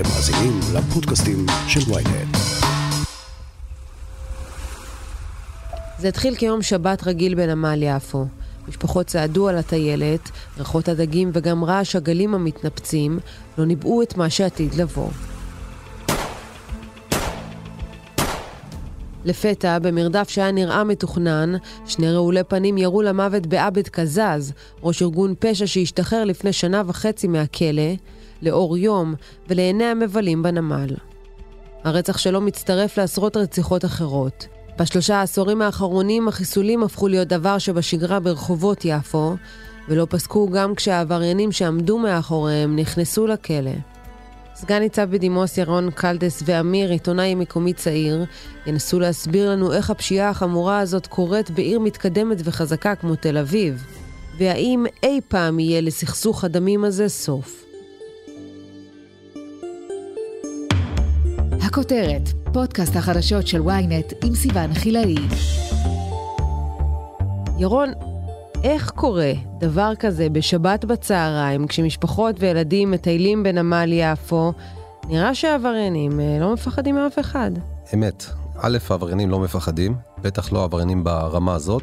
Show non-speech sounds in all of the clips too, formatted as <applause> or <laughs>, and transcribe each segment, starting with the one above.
אתם מאזינים לפודקאסטים של ויינט. זה התחיל כיום שבת רגיל בנמל יפו. משפחות צעדו על הטיילת, ריחות הדגים וגם רעש הגלים המתנפצים לא ניבאו את מה שעתיד לבוא. לפתע, במרדף שהיה נראה מתוכנן, שני רעולי פנים ירו למוות בעבד קזז, ראש ארגון פשע שהשתחרר לפני שנה וחצי מהכלא, לאור יום ולעיני המבלים בנמל. הרצח שלו מצטרף לעשרות רציחות אחרות. בשלושה העשורים האחרונים החיסולים הפכו להיות דבר שבשגרה ברחובות יפו, ולא פסקו גם כשהעבריינים שעמדו מאחוריהם נכנסו לכלא. סגן ניצב בדימוס ירון קלדס ואמיר, עיתונאי מקומי צעיר, ינסו להסביר לנו איך הפשיעה החמורה הזאת קורית בעיר מתקדמת וחזקה כמו תל אביב, והאם אי פעם יהיה לסכסוך הדמים הזה סוף. הכותרת, פודקאסט החדשות של ynet עם סיון חילאי. ירון, איך קורה דבר כזה בשבת בצהריים, כשמשפחות וילדים מטיילים בנמל יפו, נראה שהעבריינים אה, לא מפחדים מאף אחד. אמת. א', העבריינים לא מפחדים, בטח לא העבריינים ברמה הזאת.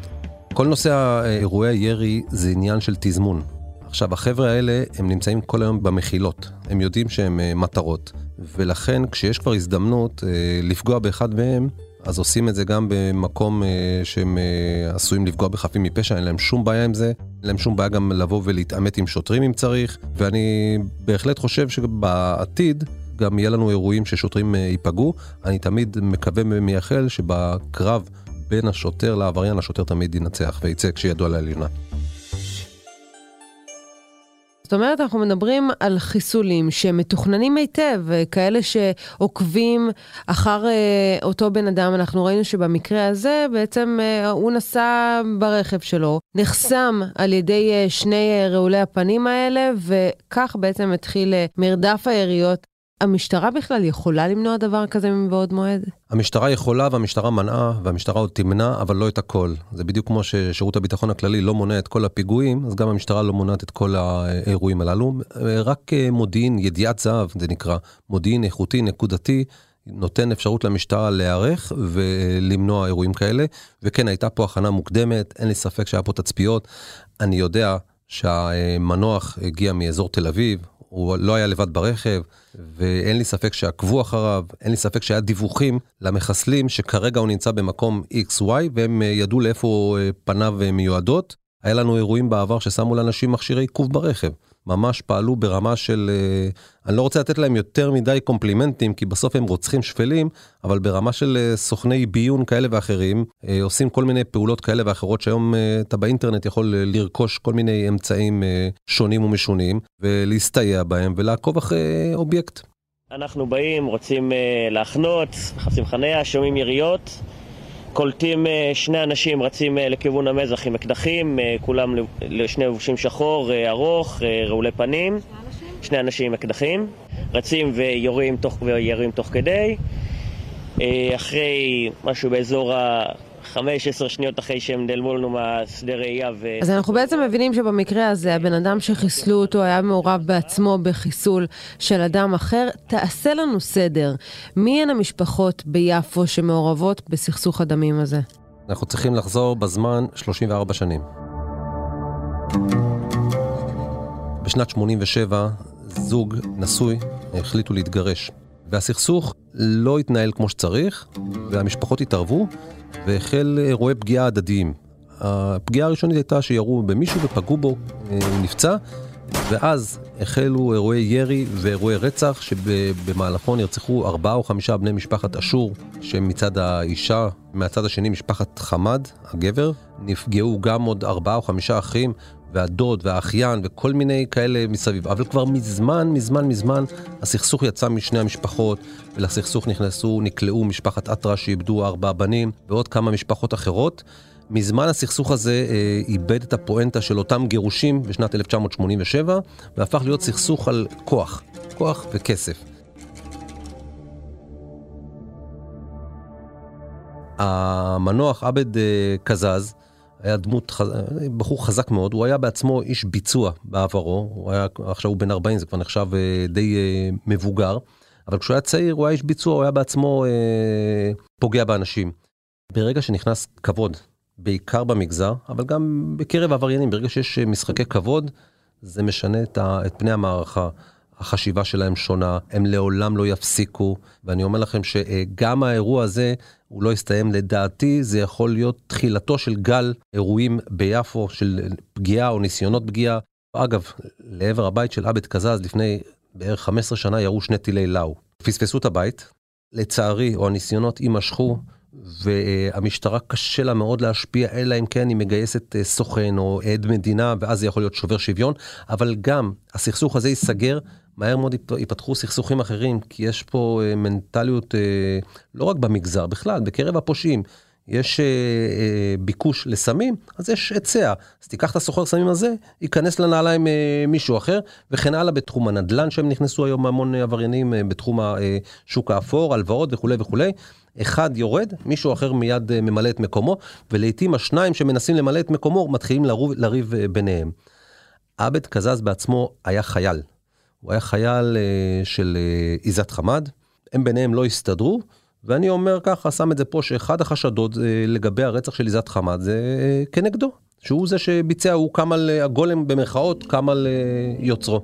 כל נושא אירועי הירי זה עניין של תזמון. עכשיו, החבר'ה האלה, הם נמצאים כל היום במחילות. הם יודעים שהם אה, מטרות, ולכן כשיש כבר הזדמנות אה, לפגוע באחד מהם, אז עושים את זה גם במקום אה, שהם אה, עשויים לפגוע בחפים מפשע, אין להם שום בעיה עם זה, אין להם שום בעיה גם לבוא ולהתעמת עם שוטרים אם צריך, ואני בהחלט חושב שבעתיד גם יהיה לנו אירועים ששוטרים ייפגעו. אני תמיד מקווה ומייחל שבקרב בין השוטר לעבריין, השוטר תמיד ינצח ויצא כשידוע לעליונה. זאת אומרת, אנחנו מדברים על חיסולים שמתוכננים היטב, כאלה שעוקבים אחר אה, אותו בן אדם. אנחנו ראינו שבמקרה הזה בעצם אה, הוא נסע ברכב שלו, נחסם על ידי אה, שני אה, רעולי הפנים האלה, וכך בעצם התחיל אה, מרדף היריות המשטרה בכלל יכולה למנוע דבר כזה מבעוד מועד? המשטרה יכולה והמשטרה מנעה והמשטרה עוד תמנע, אבל לא את הכל. זה בדיוק כמו ששירות הביטחון הכללי לא מונע את כל הפיגועים, אז גם המשטרה לא מונעת את כל האירועים הללו. רק מודיעין, ידיעת זהב, זה נקרא, מודיעין איכותי, נקודתי, נותן אפשרות למשטרה להיערך ולמנוע אירועים כאלה. וכן, הייתה פה הכנה מוקדמת, אין לי ספק שהיה פה תצפיות. אני יודע שהמנוח הגיע מאזור תל אביב, הוא לא היה לבד ברכב, ואין לי ספק שעקבו אחריו, אין לי ספק שהיה דיווחים למחסלים שכרגע הוא נמצא במקום XY, והם אה, ידעו לאיפה אה, פניו אה, מיועדות. היה לנו אירועים בעבר ששמו לאנשים מכשירי עיכוב ברכב. ממש פעלו ברמה של, אה, אני לא רוצה לתת להם יותר מדי קומפלימנטים, כי בסוף הם רוצחים שפלים, אבל ברמה של אה, סוכני ביון כאלה ואחרים, אה, עושים כל מיני פעולות כאלה ואחרות, שהיום אתה באינטרנט יכול לרכוש כל מיני אמצעים שונים ומשונים, ולהסתייע בהם ולעקוב אחרי אובייקט. אנחנו באים, רוצים להחנות, מחפשים חניה, שומעים יריות. קולטים אה, שני אנשים רצים אה, לכיוון המזח עם אקדחים, אה, כולם לשני לבושים שחור, ארוך, רעולי פנים. שני אנשים עם אקדחים. רצים ויורים תוך, ויורים תוך כדי. אחרי משהו באזור ה... 15 שניות אחרי שהם נעלמו לנו מהשדה ראייה ו... אז אנחנו בעצם מבינים שבמקרה הזה הבן אדם שחיסלו אותו היה מעורב בעצמו בחיסול של אדם אחר. תעשה לנו סדר, מי הן המשפחות ביפו שמעורבות בסכסוך הדמים הזה? אנחנו צריכים לחזור בזמן 34 שנים. בשנת 87 זוג נשוי החליטו להתגרש. והסכסוך לא התנהל כמו שצריך, והמשפחות התערבו, והחל אירועי פגיעה הדדיים. הפגיעה הראשונית הייתה שירו במישהו ופגעו בו, אה, הוא נפצע, ואז החלו אירועי ירי ואירועי רצח, שבמהלכו נרצחו ארבעה או חמישה בני משפחת אשור, שהם מצד האישה, מהצד השני משפחת חמד, הגבר. נפגעו גם עוד ארבעה או חמישה אחים, והדוד והאחיין וכל מיני כאלה מסביב. אבל כבר מזמן, מזמן, מזמן, הסכסוך יצא משני המשפחות, ולסכסוך נכנסו, נקלעו משפחת אטרה שאיבדו ארבעה בנים, ועוד כמה משפחות אחרות. מזמן הסכסוך הזה אה, איבד את הפואנטה של אותם גירושים בשנת 1987, והפך להיות סכסוך על כוח, כוח וכסף. המנוח עבד אה, קזז, היה דמות. בחור חזק מאוד, הוא היה בעצמו איש ביצוע בעברו, הוא היה, עכשיו הוא בן 40, זה כבר נחשב אה, די אה, מבוגר, אבל כשהוא היה צעיר הוא היה איש ביצוע, הוא היה בעצמו אה, פוגע באנשים. ברגע שנכנס כבוד, בעיקר במגזר, אבל גם בקרב עבריינים, ברגע שיש משחקי כבוד, זה משנה את, ה, את פני המערכה. החשיבה שלהם שונה, הם לעולם לא יפסיקו, ואני אומר לכם שגם האירוע הזה, הוא לא יסתיים לדעתי, זה יכול להיות תחילתו של גל אירועים ביפו של פגיעה או ניסיונות פגיעה. אגב, לעבר הבית של עבד קזז לפני בערך 15 שנה ירו שני טילי לאו. פספסו את הבית, לצערי, או הניסיונות יימשכו, והמשטרה קשה לה מאוד להשפיע, אלא אם כן היא מגייסת אה, סוכן או עד מדינה, ואז זה יכול להיות שובר שוויון, אבל גם הסכסוך הזה ייסגר, מהר מאוד ייפתחו סכסוכים אחרים, כי יש פה אה, מנטליות אה, לא רק במגזר, בכלל, בקרב הפושעים. יש אה, אה, ביקוש לסמים, אז יש היצע. אז תיקח את הסוחר סמים הזה, ייכנס לנעליים אה, מישהו אחר, וכן הלאה בתחום הנדל"ן שהם נכנסו היום המון עבריינים, אה, בתחום השוק האפור, הלוואות וכולי וכולי. אחד יורד, מישהו אחר מיד אה, ממלא את מקומו, ולעיתים השניים שמנסים למלא את מקומו מתחילים לריב, לריב אה, ביניהם. עבד קזז בעצמו היה חייל. הוא היה חייל אה, של אה, עיזת חמד, הם ביניהם לא הסתדרו. ואני אומר ככה, שם את זה פה, שאחד החשדות אה, לגבי הרצח של עיזת חמד זה אה, כנגדו. שהוא זה שביצע, הוא קם על אה, הגולם במרכאות, קם על יוצרו.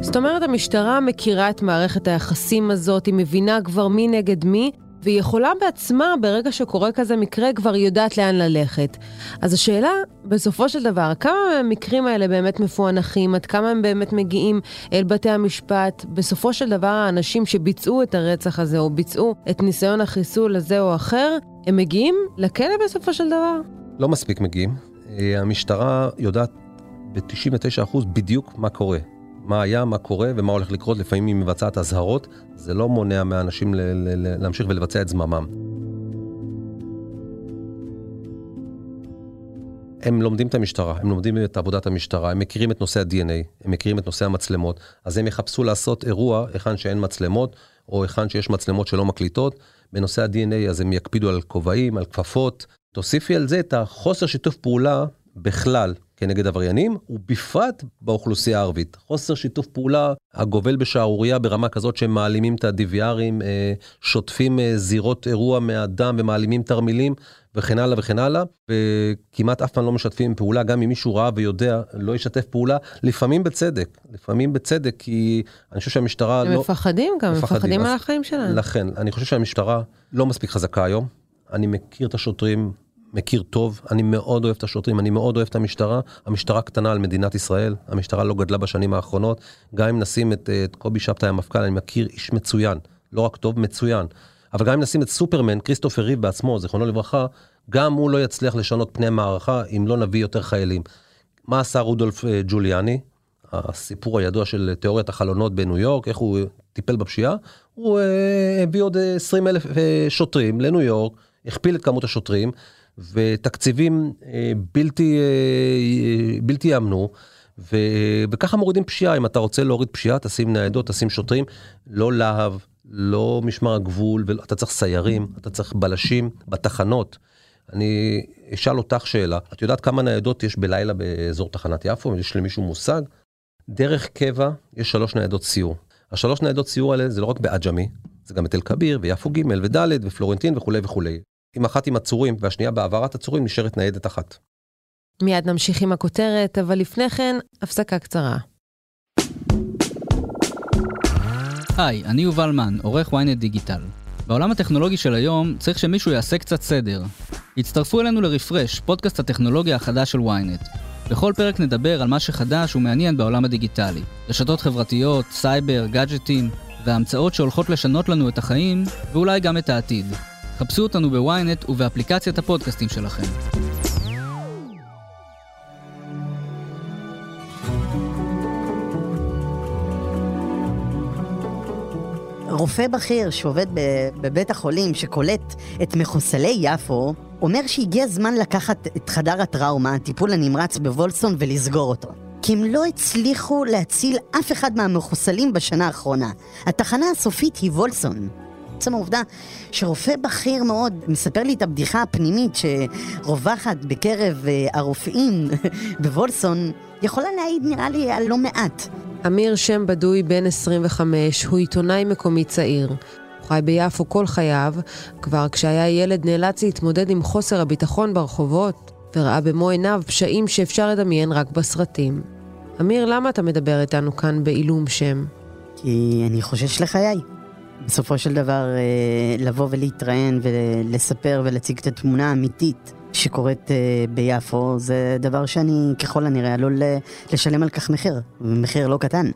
זאת אומרת, המשטרה מכירה את מערכת היחסים הזאת, היא מבינה כבר מי נגד מי, והיא יכולה בעצמה, ברגע שקורה כזה מקרה, כבר יודעת לאן ללכת. אז השאלה, בסופו של דבר, כמה מהמקרים האלה באמת מפוענחים, עד כמה הם באמת מגיעים אל בתי המשפט, בסופו של דבר האנשים שביצעו את הרצח הזה, או ביצעו את ניסיון החיסול הזה או אחר, הם מגיעים לכלא בסופו של דבר? לא מספיק מגיעים. אה, המשטרה יודעת ב-99% בדיוק מה קורה. מה היה, מה קורה ומה הולך לקרות, לפעמים היא מבצעת אזהרות, זה לא מונע מהאנשים ל- ל- להמשיך ולבצע את זממם. הם לומדים את המשטרה, הם לומדים את עבודת המשטרה, הם מכירים את נושא ה-DNA, הם מכירים את נושא המצלמות, אז הם יחפשו לעשות אירוע היכן שאין מצלמות, או היכן שיש מצלמות שלא מקליטות. בנושא ה-DNA אז הם יקפידו על כובעים, על כפפות. תוסיפי על זה את החוסר שיתוף פעולה בכלל כנגד עבריינים, ובפרט באוכלוסייה הערבית. חוסר שיתוף פעולה הגובל בשערורייה ברמה כזאת שהם מעלימים את ה-DVRים, אה, שוטפים אה, זירות אירוע מהדם ומעלימים תרמילים וכן הלאה וכן הלאה, וכמעט אף פעם לא משתפים פעולה, גם אם מישהו ראה ויודע, לא ישתף פעולה, לפעמים בצדק, לפעמים בצדק, כי אני חושב שהמשטרה הם לא... הם מפחדים גם, מפחדים, מפחדים על החיים שלהם. לכן, אני חושב שהמשטרה לא מספיק חזקה היום. אני מכיר את השוטרים מכיר טוב, אני מאוד אוהב את השוטרים, אני מאוד אוהב את המשטרה. המשטרה קטנה על מדינת ישראל, המשטרה לא גדלה בשנים האחרונות. גם אם נשים את, את קובי שבתאי המפכ"ל, אני מכיר איש מצוין, לא רק טוב, מצוין. אבל גם אם נשים את סופרמן, כריסטופר ריב בעצמו, זיכרונו לברכה, גם הוא לא יצליח לשנות פני מערכה אם לא נביא יותר חיילים. מה עשה רודולף אה, ג'וליאני? הסיפור הידוע של תיאוריית החלונות בניו יורק, איך הוא טיפל בפשיעה, הוא אה, הביא עוד 20 אלף אה, שוטרים לניו יורק, הכפיל את כמות השוטרים, ותקציבים אה, בלתי, אה, בלתי יאמנו. וככה מורידים פשיעה, אם אתה רוצה להוריד פשיעה, תשים ניידות, תשים שוטרים, לא להב, לא משמר הגבול, אתה צריך סיירים, אתה צריך בלשים בתחנות. אני אשאל אותך שאלה, את יודעת כמה ניידות יש בלילה באזור תחנת יפו? יש למישהו מושג? דרך קבע יש שלוש ניידות סיור. השלוש ניידות סיור האלה זה לא רק בעג'מי, זה גם בתל כביר ויפו ג' וד' ופלורנטין וכולי וכולי. עם אחת עם עצורים והשנייה בהעברת עצורים נשארת ניידת אחת. מיד נמשיך עם הכותרת, אבל לפני כן, הפסקה קצרה. היי, אני יובל מן, עורך ynet דיגיטל. בעולם הטכנולוגי של היום צריך שמישהו יעשה קצת סדר. הצטרפו אלינו לרפרש, פודקאסט הטכנולוגיה החדש של ynet. בכל פרק נדבר על מה שחדש ומעניין בעולם הדיגיטלי. רשתות חברתיות, סייבר, גאדג'טים, וההמצאות שהולכות לשנות לנו את החיים, ואולי גם את העתיד. חפשו אותנו בוויינט ובאפליקציית הפודקאסטים שלכם. רופא בכיר שעובד בבית החולים שקולט את מחוסלי יפו, אומר שהגיע הזמן לקחת את חדר הטראומה, הטיפול הנמרץ בוולסון, ולסגור אותו. כי הם לא הצליחו להציל אף אחד מהמחוסלים בשנה האחרונה. התחנה הסופית היא וולסון. עצם העובדה שרופא בכיר מאוד מספר לי את הבדיחה הפנימית שרווחת בקרב אה, הרופאים <laughs> בוולסון, יכולה להעיד נראה לי על לא מעט. אמיר שם בדוי, בן 25, הוא עיתונאי מקומי צעיר. הוא חי ביפו כל חייו, כבר כשהיה ילד נאלץ להתמודד עם חוסר הביטחון ברחובות, וראה במו עיניו פשעים שאפשר לדמיין רק בסרטים. אמיר, למה אתה מדבר איתנו כאן בעילום שם? כי אני חושש לחיי. בסופו של דבר, אה, לבוא ולהתראיין ולספר ולהציג את התמונה האמיתית שקורית אה, ביפו, זה דבר שאני ככל הנראה עלול לשלם על כך מחיר, ומחיר לא קטן.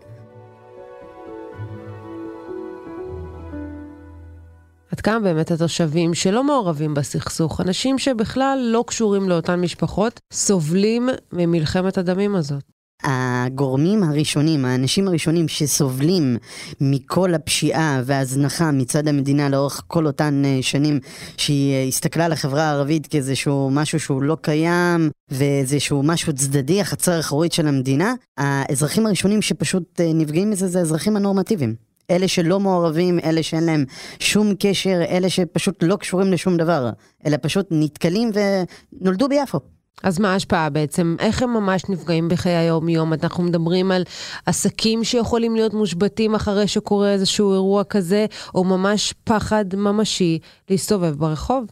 עד כמה באמת התושבים שלא מעורבים בסכסוך, אנשים שבכלל לא קשורים לאותן משפחות, סובלים ממלחמת הדמים הזאת? הגורמים הראשונים, האנשים הראשונים שסובלים מכל הפשיעה וההזנחה מצד המדינה לאורך כל אותן אה, שנים שהיא אה, הסתכלה על החברה הערבית כאיזשהו משהו שהוא לא קיים ואיזשהו משהו צדדי, החצר האחורית של המדינה, האזרחים הראשונים שפשוט אה, נפגעים מזה זה האזרחים הנורמטיביים. אלה שלא מעורבים, אלה שאין להם שום קשר, אלה שפשוט לא קשורים לשום דבר, אלא פשוט נתקלים ונולדו ביפו. אז מה ההשפעה בעצם? איך הם ממש נפגעים בחיי היום-יום? אנחנו מדברים על עסקים שיכולים להיות מושבתים אחרי שקורה איזשהו אירוע כזה, או ממש פחד ממשי להסתובב ברחוב?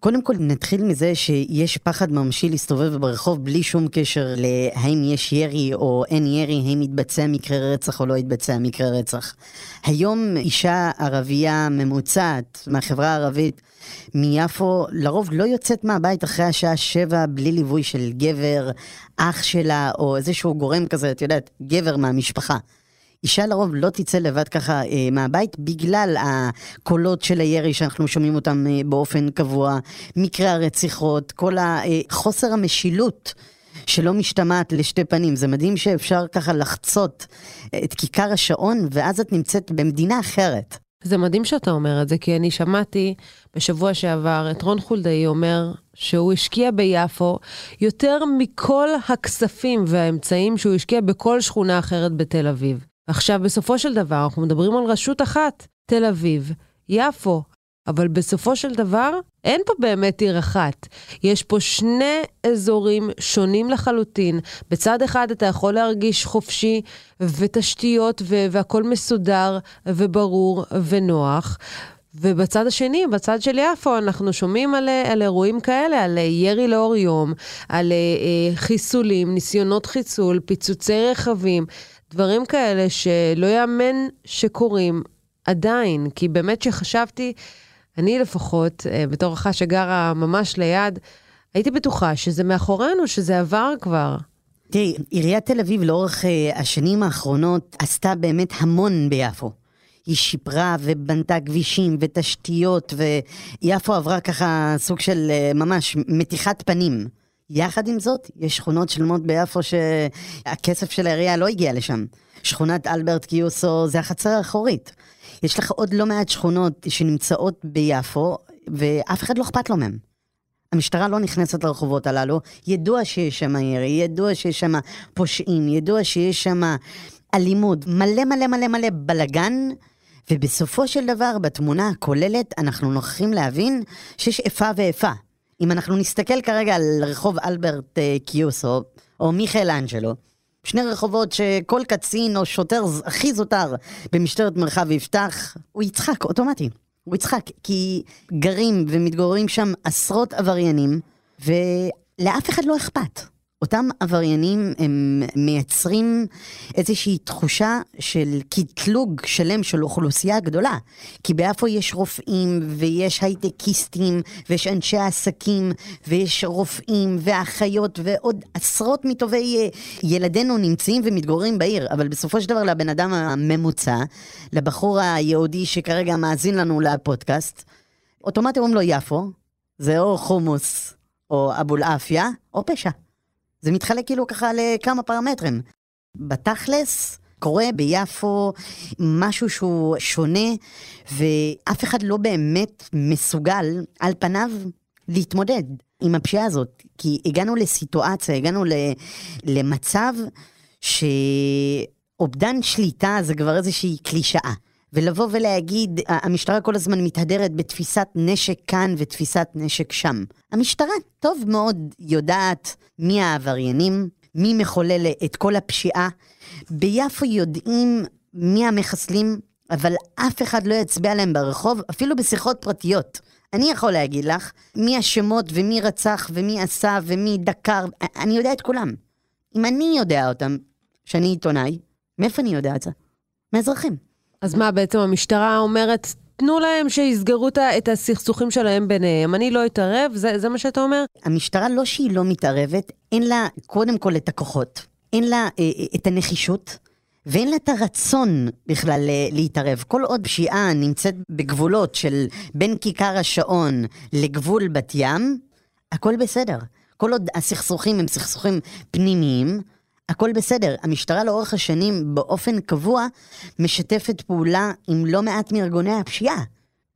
קודם כל נתחיל מזה שיש פחד ממשי להסתובב ברחוב בלי שום קשר להאם יש ירי או אין ירי, האם יתבצע מקרה רצח או לא יתבצע מקרה רצח. היום אישה ערבייה ממוצעת מהחברה הערבית מיפו לרוב לא יוצאת מהבית אחרי השעה שבע בלי ליווי של גבר, אח שלה או איזשהו גורם כזה, את יודעת, גבר מהמשפחה. אישה לרוב לא תצא לבד ככה אה, מהבית בגלל הקולות של הירי שאנחנו שומעים אותם אה, באופן קבוע, מקרי הרציחות, כל החוסר אה, המשילות. שלא משתמעת לשתי פנים. זה מדהים שאפשר ככה לחצות את כיכר השעון, ואז את נמצאת במדינה אחרת. זה מדהים שאתה אומר את זה, כי אני שמעתי בשבוע שעבר את רון חולדאי אומר שהוא השקיע ביפו יותר מכל הכספים והאמצעים שהוא השקיע בכל שכונה אחרת בתל אביב. עכשיו, בסופו של דבר, אנחנו מדברים על רשות אחת, תל אביב, יפו, אבל בסופו של דבר, אין פה באמת עיר אחת. יש פה שני אזורים שונים לחלוטין. בצד אחד אתה יכול להרגיש חופשי ותשתיות והכול מסודר וברור ונוח. ובצד השני, בצד של יפו, אנחנו שומעים על, על אירועים כאלה, על ירי לאור יום, על אה, חיסולים, ניסיונות חיסול, פיצוצי רכבים. דברים כאלה שלא יאמן שקורים עדיין, כי באמת שחשבתי, אני לפחות, אה, בתור אחת שגרה ממש ליד, הייתי בטוחה שזה מאחורינו, שזה עבר כבר. תראי, עיריית תל אביב לאורך uh, השנים האחרונות עשתה באמת המון ביפו. היא שיפרה ובנתה כבישים ותשתיות, ויפו עברה ככה סוג של uh, ממש מתיחת פנים. יחד עם זאת, יש שכונות שלמות ביפו שהכסף של העירייה לא הגיע לשם. שכונת אלברט קיוסו זה החצר האחורית. יש לך עוד לא מעט שכונות שנמצאות ביפו, ואף אחד לא אכפת לו מהם. המשטרה לא נכנסת לרחובות הללו, ידוע שיש שם ירי, ידוע שיש שם פושעים, ידוע שיש שם אלימות, מלא מלא מלא מלא בלגן, ובסופו של דבר, בתמונה הכוללת, אנחנו נוכחים להבין שיש איפה ואיפה. אם אנחנו נסתכל כרגע על רחוב אלברט אה, קיוסו, או מיכאל אנג'לו, שני רחובות שכל קצין או שוטר הכי זוטר במשטרת מרחב יפתח, הוא יצחק אוטומטי. הוא יצחק, כי גרים ומתגוררים שם עשרות עבריינים, ולאף אחד לא אכפת. אותם עבריינים הם מייצרים איזושהי תחושה של קטלוג שלם של אוכלוסייה גדולה. כי באיפה יש רופאים ויש הייטקיסטים ויש אנשי עסקים ויש רופאים ואחיות ועוד עשרות מטובי אה, ילדינו נמצאים ומתגוררים בעיר. אבל בסופו של דבר לבן אדם הממוצע, לבחור היהודי שכרגע מאזין לנו לפודקאסט, אוטומטית אומרים לו יפו, זה או חומוס או אבולעפיה או פשע. זה מתחלק כאילו ככה לכמה פרמטרים. בתכלס, קורה ביפו משהו שהוא שונה, ואף אחד לא באמת מסוגל, על פניו, להתמודד עם הפשיעה הזאת. כי הגענו לסיטואציה, הגענו למצב שאובדן שליטה זה כבר איזושהי קלישאה. ולבוא ולהגיד, המשטרה כל הזמן מתהדרת בתפיסת נשק כאן ותפיסת נשק שם. המשטרה טוב מאוד יודעת מי העבריינים, מי מחולל את כל הפשיעה. ביפו יודעים מי המחסלים, אבל אף אחד לא יצביע להם ברחוב, אפילו בשיחות פרטיות. אני יכול להגיד לך מי השמות ומי רצח ומי עשה ומי דקר, אני יודע את כולם. אם אני יודע אותם, שאני עיתונאי, מאיפה אני יודע את זה? מאזרחים. אז מה בעצם המשטרה אומרת, תנו להם שיסגרו את הסכסוכים שלהם ביניהם, אני לא אתערב, זה, זה מה שאתה אומר? המשטרה לא שהיא לא מתערבת, אין לה קודם כל את הכוחות, אין לה אה, אה את הנחישות. ואין לה את הרצון בכלל אה, להתערב. כל עוד פשיעה נמצאת בגבולות של בין כיכר השעון לגבול בת ים, הכל בסדר. כל עוד הסכסוכים הם סכסוכים פנימיים, הכל בסדר. המשטרה לאורך השנים באופן קבוע משתפת פעולה עם לא מעט מארגוני הפשיעה.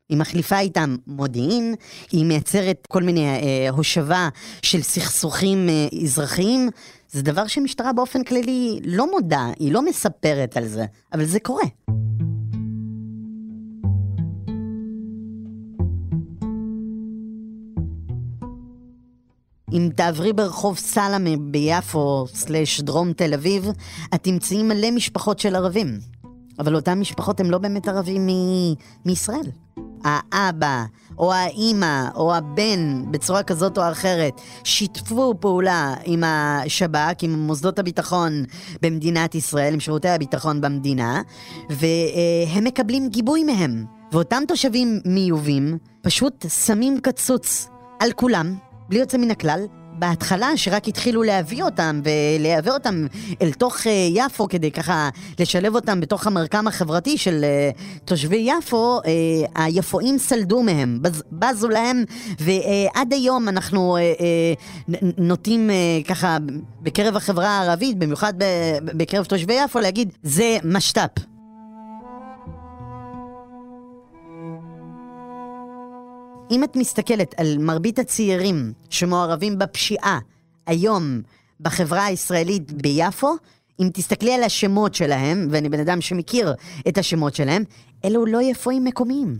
היא מחליפה איתם מודיעין, היא מייצרת כל מיני אה, הושבה של סכסוכים אה, אזרחיים. זה דבר שמשטרה באופן כללי לא מודה, היא לא מספרת על זה, אבל זה קורה. אם תעברי ברחוב סלמה ביפו, סלש דרום תל אביב, את תמצאי מלא משפחות של ערבים. אבל אותן משפחות הן לא באמת ערבים מ- מישראל. האבא, או האימא, או הבן, בצורה כזאת או אחרת, שיתפו פעולה עם השב"כ, עם מוסדות הביטחון במדינת ישראל, עם שירותי הביטחון במדינה, והם מקבלים גיבוי מהם. ואותם תושבים מיובים פשוט שמים קצוץ על כולם, בלי יוצא מן הכלל, בהתחלה, שרק התחילו להביא אותם ולייבא אותם אל תוך uh, יפו כדי ככה לשלב אותם בתוך המרקם החברתי של uh, תושבי יפו, uh, היפואים סלדו מהם, בז, בזו להם, ועד היום אנחנו נוטים ככה בקרב החברה הערבית, במיוחד בקרב תושבי יפו, להגיד זה משת"פ. אם את מסתכלת על מרבית הצעירים שמעורבים בפשיעה היום בחברה הישראלית ביפו, אם תסתכלי על השמות שלהם, ואני בן אדם שמכיר את השמות שלהם, אלו לא יפואים מקומיים.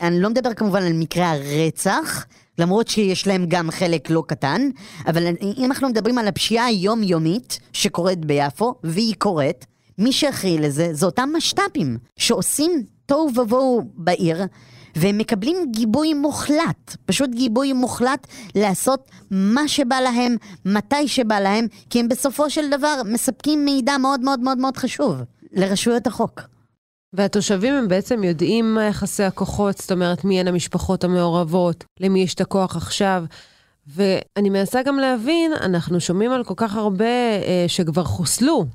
אני לא מדבר כמובן על מקרי הרצח, למרות שיש להם גם חלק לא קטן, אבל אם אנחנו מדברים על הפשיעה היומיומית שקורית ביפו, והיא קורית, מי שאחראי לזה זה אותם משת"פים שעושים תוהו ובוהו בעיר, והם מקבלים גיבוי מוחלט, פשוט גיבוי מוחלט לעשות מה שבא להם, מתי שבא להם, כי הם בסופו של דבר מספקים מידע מאוד מאוד מאוד מאוד חשוב לרשויות החוק. והתושבים הם בעצם יודעים מה יחסי הכוחות, זאת אומרת, מי הן המשפחות המעורבות, למי יש את הכוח עכשיו. ואני מנסה גם להבין, אנחנו שומעים על כל כך הרבה אה, שכבר חוסלו,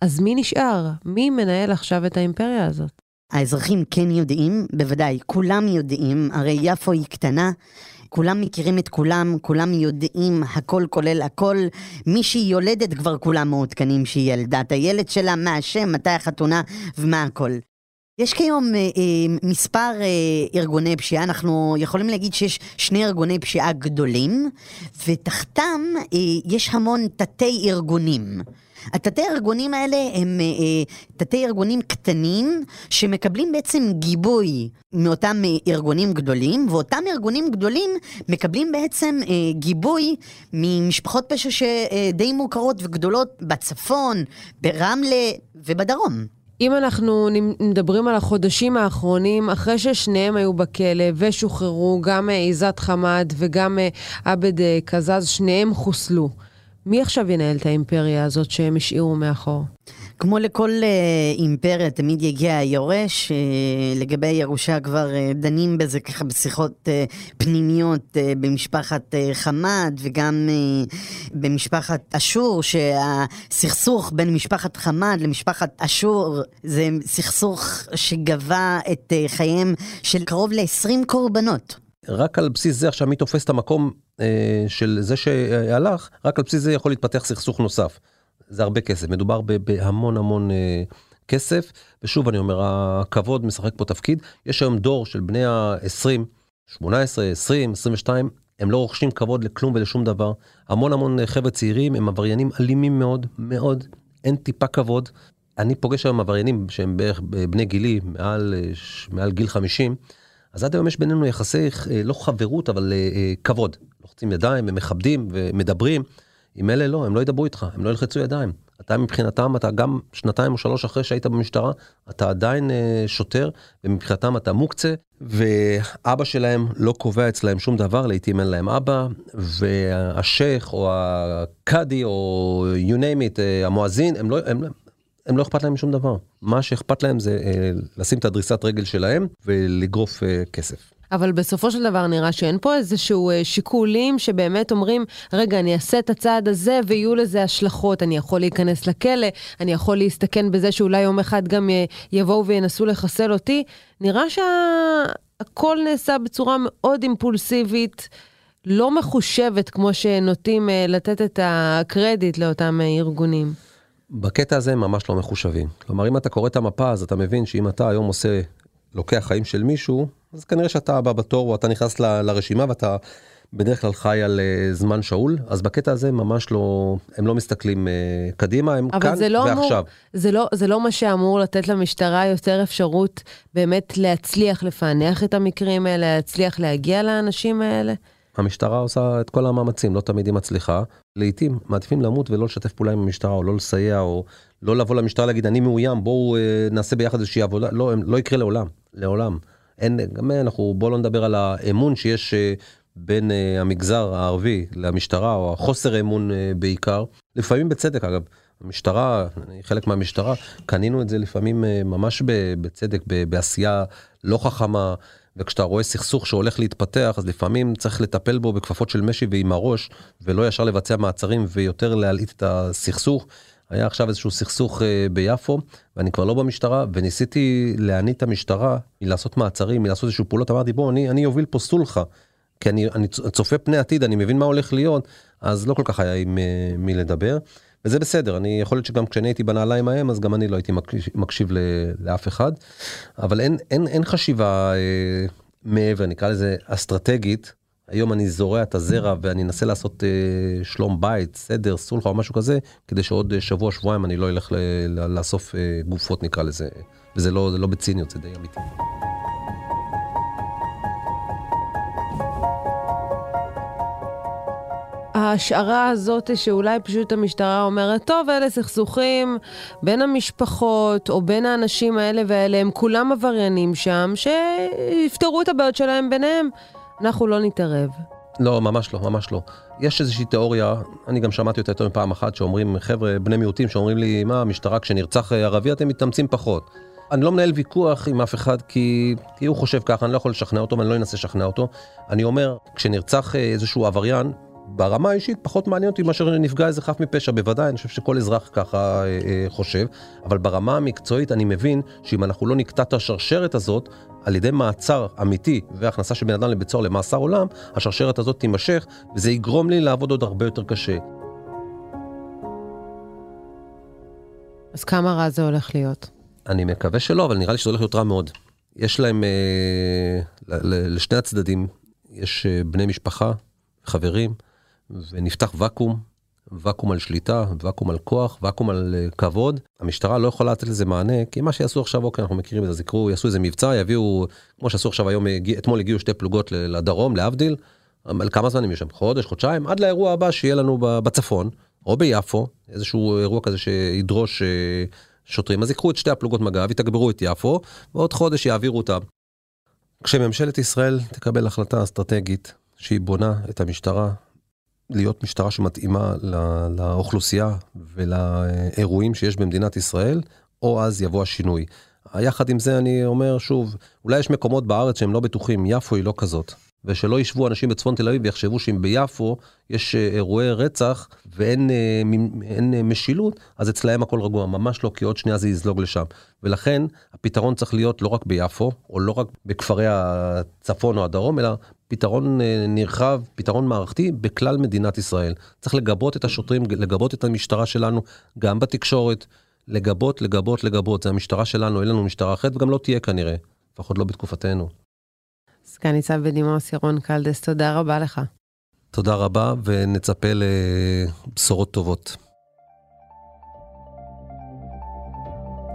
אז מי נשאר? מי מנהל עכשיו את האימפריה הזאת? האזרחים כן יודעים, בוודאי, כולם יודעים, הרי יפו היא קטנה, כולם מכירים את כולם, כולם יודעים הכל כולל הכל. מי שהיא יולדת כבר כולם מעודכנים שהיא ילדה את הילד שלה, מה השם, מתי החתונה ומה הכל. יש כיום אה, אה, מספר אה, ארגוני פשיעה, אנחנו יכולים להגיד שיש שני ארגוני פשיעה גדולים, ותחתם אה, יש המון תתי ארגונים. התתי ארגונים האלה הם אה, אה, תתי ארגונים קטנים שמקבלים בעצם גיבוי מאותם אה, ארגונים גדולים, ואותם ארגונים גדולים מקבלים בעצם גיבוי ממשפחות פשע שדי מוכרות וגדולות בצפון, ברמלה ובדרום. אם אנחנו מדברים על החודשים האחרונים, אחרי ששניהם היו בכלא ושוחררו, גם עיזת חמד וגם עבד קזז, שניהם חוסלו. מי עכשיו ינהל את האימפריה הזאת שהם השאירו מאחור? כמו לכל אה, אימפריה, תמיד יגיע היורש. אה, לגבי הירושה כבר אה, דנים בזה ככה בשיחות פנימיות במשפחת חמד וגם במשפחת אשור, שהסכסוך בין משפחת חמד למשפחת אשור זה סכסוך שגבה את חייהם של קרוב ל-20 קורבנות. רק על בסיס זה עכשיו מי תופס את המקום אה, של זה שהלך, רק על בסיס זה יכול להתפתח סכסוך נוסף. זה הרבה כסף, מדובר בהמון המון אה, כסף, ושוב אני אומר, הכבוד משחק פה תפקיד. יש היום דור של בני ה-20, 18, 20, 22, הם לא רוכשים כבוד לכלום ולשום דבר. המון המון חבר'ה צעירים הם עבריינים אלימים מאוד, מאוד, אין טיפה כבוד. אני פוגש היום עבריינים שהם בערך בני גילי, מעל, אה, מעל גיל 50, אז עד היום יש בינינו יחסי, אה, לא חברות, אבל אה, כבוד. לוחצים ידיים, הם מכבדים ומדברים. עם אלה לא, הם לא ידברו איתך, הם לא ילחצו ידיים. אתה מבחינתם, אתה גם שנתיים או שלוש אחרי שהיית במשטרה, אתה עדיין אה, שוטר, ומבחינתם אתה מוקצה, ואבא שלהם לא קובע אצלהם שום דבר, לעיתים אין להם אבא, והשייח או הקאדי או you name it, אה, המואזין, הם לא, הם, הם לא אכפת להם משום דבר. מה שאכפת להם זה אה, לשים את הדריסת רגל שלהם ולגרוף אה, כסף. אבל בסופו של דבר נראה שאין פה איזשהו אה, שיקולים שבאמת אומרים, רגע, אני אעשה את הצעד הזה ויהיו לזה השלכות, אני יכול להיכנס לכלא, אני יכול להסתכן בזה שאולי יום אחד גם אה, יבואו וינסו לחסל אותי. נראה שהכל נעשה בצורה מאוד אימפולסיבית. לא מחושבת כמו שנוטים אה, לתת את הקרדיט לאותם ארגונים. בקטע הזה הם ממש לא מחושבים. כלומר, אם אתה קורא את המפה, אז אתה מבין שאם אתה היום עושה, לוקח חיים של מישהו, אז כנראה שאתה הבא בתור, או אתה נכנס ל, לרשימה ואתה בדרך כלל חי על uh, זמן שאול, אז בקטע הזה ממש לא, הם לא מסתכלים uh, קדימה, הם כאן זה לא ועכשיו. אמור, זה לא, זה לא מה שאמור לתת למשטרה יותר אפשרות באמת להצליח לפענח את המקרים האלה, להצליח להגיע לאנשים האלה? המשטרה עושה את כל המאמצים, לא תמיד היא מצליחה. לעתים מעדיפים למות ולא לשתף פעולה עם המשטרה, או לא לסייע, או לא לבוא למשטרה להגיד, אני מאוים, בואו uh, נעשה ביחד איזושהי עבודה. לא, לא יקרה לעולם, לעולם. אין, גם אנחנו, בוא לא נדבר על האמון שיש אה, בין uh, המגזר הערבי למשטרה, או החוסר אמון uh, בעיקר. לפעמים בצדק אגב. המשטרה, אני חלק מהמשטרה, קנינו את זה לפעמים uh, ממש בצדק, בעשייה לא חכמה. וכשאתה רואה סכסוך שהולך להתפתח, אז לפעמים צריך לטפל בו בכפפות של משי ועם הראש, ולא ישר לבצע מעצרים ויותר להלעיט את הסכסוך. היה עכשיו איזשהו סכסוך אה, ביפו, ואני כבר לא במשטרה, וניסיתי להעניד את המשטרה מלעשות מעצרים, מלעשות איזשהו פעולות, אמרתי בוא, אני, אני אוביל פה סולחה, כי אני, אני צופה פני עתיד, אני מבין מה הולך להיות, אז לא כל כך היה עם אה, מי לדבר. וזה בסדר, אני יכול להיות שגם כשאני הייתי בנעליים ההם, אז גם אני לא הייתי מקשיב, מקשיב לאף אחד. אבל אין, אין, אין חשיבה אה, מעבר, נקרא לזה אסטרטגית. היום אני זורע את הזרע ואני אנסה לעשות אה, שלום בית, סדר, סולחה או משהו כזה, כדי שעוד אה, שבוע, שבועיים אני לא אלך לאסוף אה, גופות נקרא לזה. וזה לא, לא בציניות, זה די אמיתי. ההשערה הזאת שאולי פשוט המשטרה אומרת, טוב, אלה סכסוכים בין המשפחות או בין האנשים האלה והאלה, הם כולם עבריינים שם, שיפתרו את הבעיות שלהם ביניהם, אנחנו לא נתערב. לא, ממש לא, ממש לא. יש איזושהי תיאוריה, אני גם שמעתי אותה יותר מפעם אחת, שאומרים, חבר'ה, בני מיעוטים, שאומרים לי, מה, המשטרה כשנרצח ערבי אתם מתאמצים פחות. אני לא מנהל ויכוח עם אף אחד כי, כי הוא חושב ככה, אני לא יכול לשכנע אותו ואני לא אנסה לשכנע אותו. אני אומר, כשנרצח איזשהו עבריין, ברמה האישית פחות מעניין אותי מאשר נפגע איזה חף מפשע, בוודאי, אני חושב שכל אזרח ככה אה, אה, חושב, אבל ברמה המקצועית אני מבין שאם אנחנו לא נקטע את השרשרת הזאת, על ידי מעצר אמיתי והכנסה של בן אדם לבית סוהר למאסר עולם, השרשרת הזאת תימשך, וזה יגרום לי לעבוד עוד הרבה יותר קשה. אז כמה רע זה הולך להיות? אני מקווה שלא, אבל נראה לי שזה הולך להיות רע מאוד. יש להם, אה, לשני הצדדים, יש אה, בני משפחה, חברים, ונפתח ואקום, ואקום על שליטה, ואקום על כוח, ואקום על uh, כבוד. המשטרה לא יכולה לתת לזה מענה, כי מה שיעשו עכשיו, אוקיי, אנחנו מכירים את זה, יקרו, יעשו איזה מבצע, יביאו, כמו שעשו עכשיו היום, אתמול הגיעו שתי פלוגות לדרום, להבדיל. על כמה זמן הם יהיו שם? חודש, חודשיים, עד לאירוע הבא שיהיה לנו בצפון, או ביפו, איזשהו אירוע כזה שידרוש uh, שוטרים, אז ייקחו את שתי הפלוגות מג"ב, יתגברו את יפו, ועוד חודש יעבירו אותם. כשממשלת ישראל תקבל החלטה אסטרטגית שהיא בונה את המשטרה להיות משטרה שמתאימה לא, לאוכלוסייה ולאירועים שיש במדינת ישראל, או אז יבוא השינוי. יחד עם זה אני אומר שוב, אולי יש מקומות בארץ שהם לא בטוחים, יפו היא לא כזאת. ושלא ישבו אנשים בצפון תל אביב ויחשבו שאם ביפו יש אה, אירועי רצח ואין אה, אין אה, משילות, אז אצלהם הכל רגוע. ממש לא, כי עוד שנייה זה יזלוג לשם. ולכן הפתרון צריך להיות לא רק ביפו, או לא רק בכפרי הצפון או הדרום, אלא פתרון נרחב, פתרון מערכתי בכלל מדינת ישראל. צריך לגבות את השוטרים, לגבות את המשטרה שלנו, גם בתקשורת, לגבות, לגבות, לגבות. זה המשטרה שלנו, אין לנו משטרה אחרת וגם לא תהיה כנראה, לפחות לא בתקופתנו. סגן ניצב בדימוס ירון קלדס, תודה רבה לך. תודה רבה, ונצפה לבשורות טובות.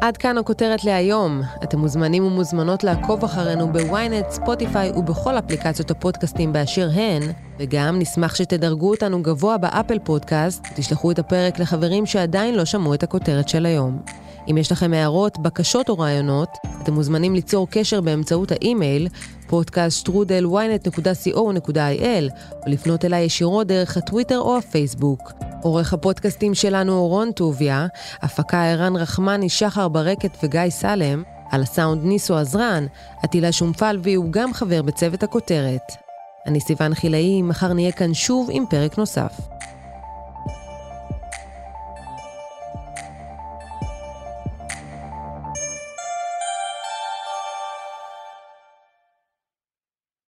עד כאן הכותרת להיום. אתם מוזמנים ומוזמנות לעקוב אחרינו ב-ynet, ספוטיפיי ובכל אפליקציות הפודקאסטים באשר הן, וגם נשמח שתדרגו אותנו גבוה באפל פודקאסט, ותשלחו את הפרק לחברים שעדיין לא שמעו את הכותרת של היום. אם יש לכם הערות, בקשות או רעיונות, אתם מוזמנים ליצור קשר באמצעות האימייל podcaststrudel.ynet.co.il או לפנות אליי ישירות דרך הטוויטר או הפייסבוק. עורך הפודקאסטים שלנו הוא רון טוביה, הפקה ערן רחמני, שחר ברקת וגיא סלם, על הסאונד ניסו עזרן, עטילה שומפלבי הוא גם חבר בצוות הכותרת. אני סיוון חילאי, מחר נהיה כאן שוב עם פרק נוסף.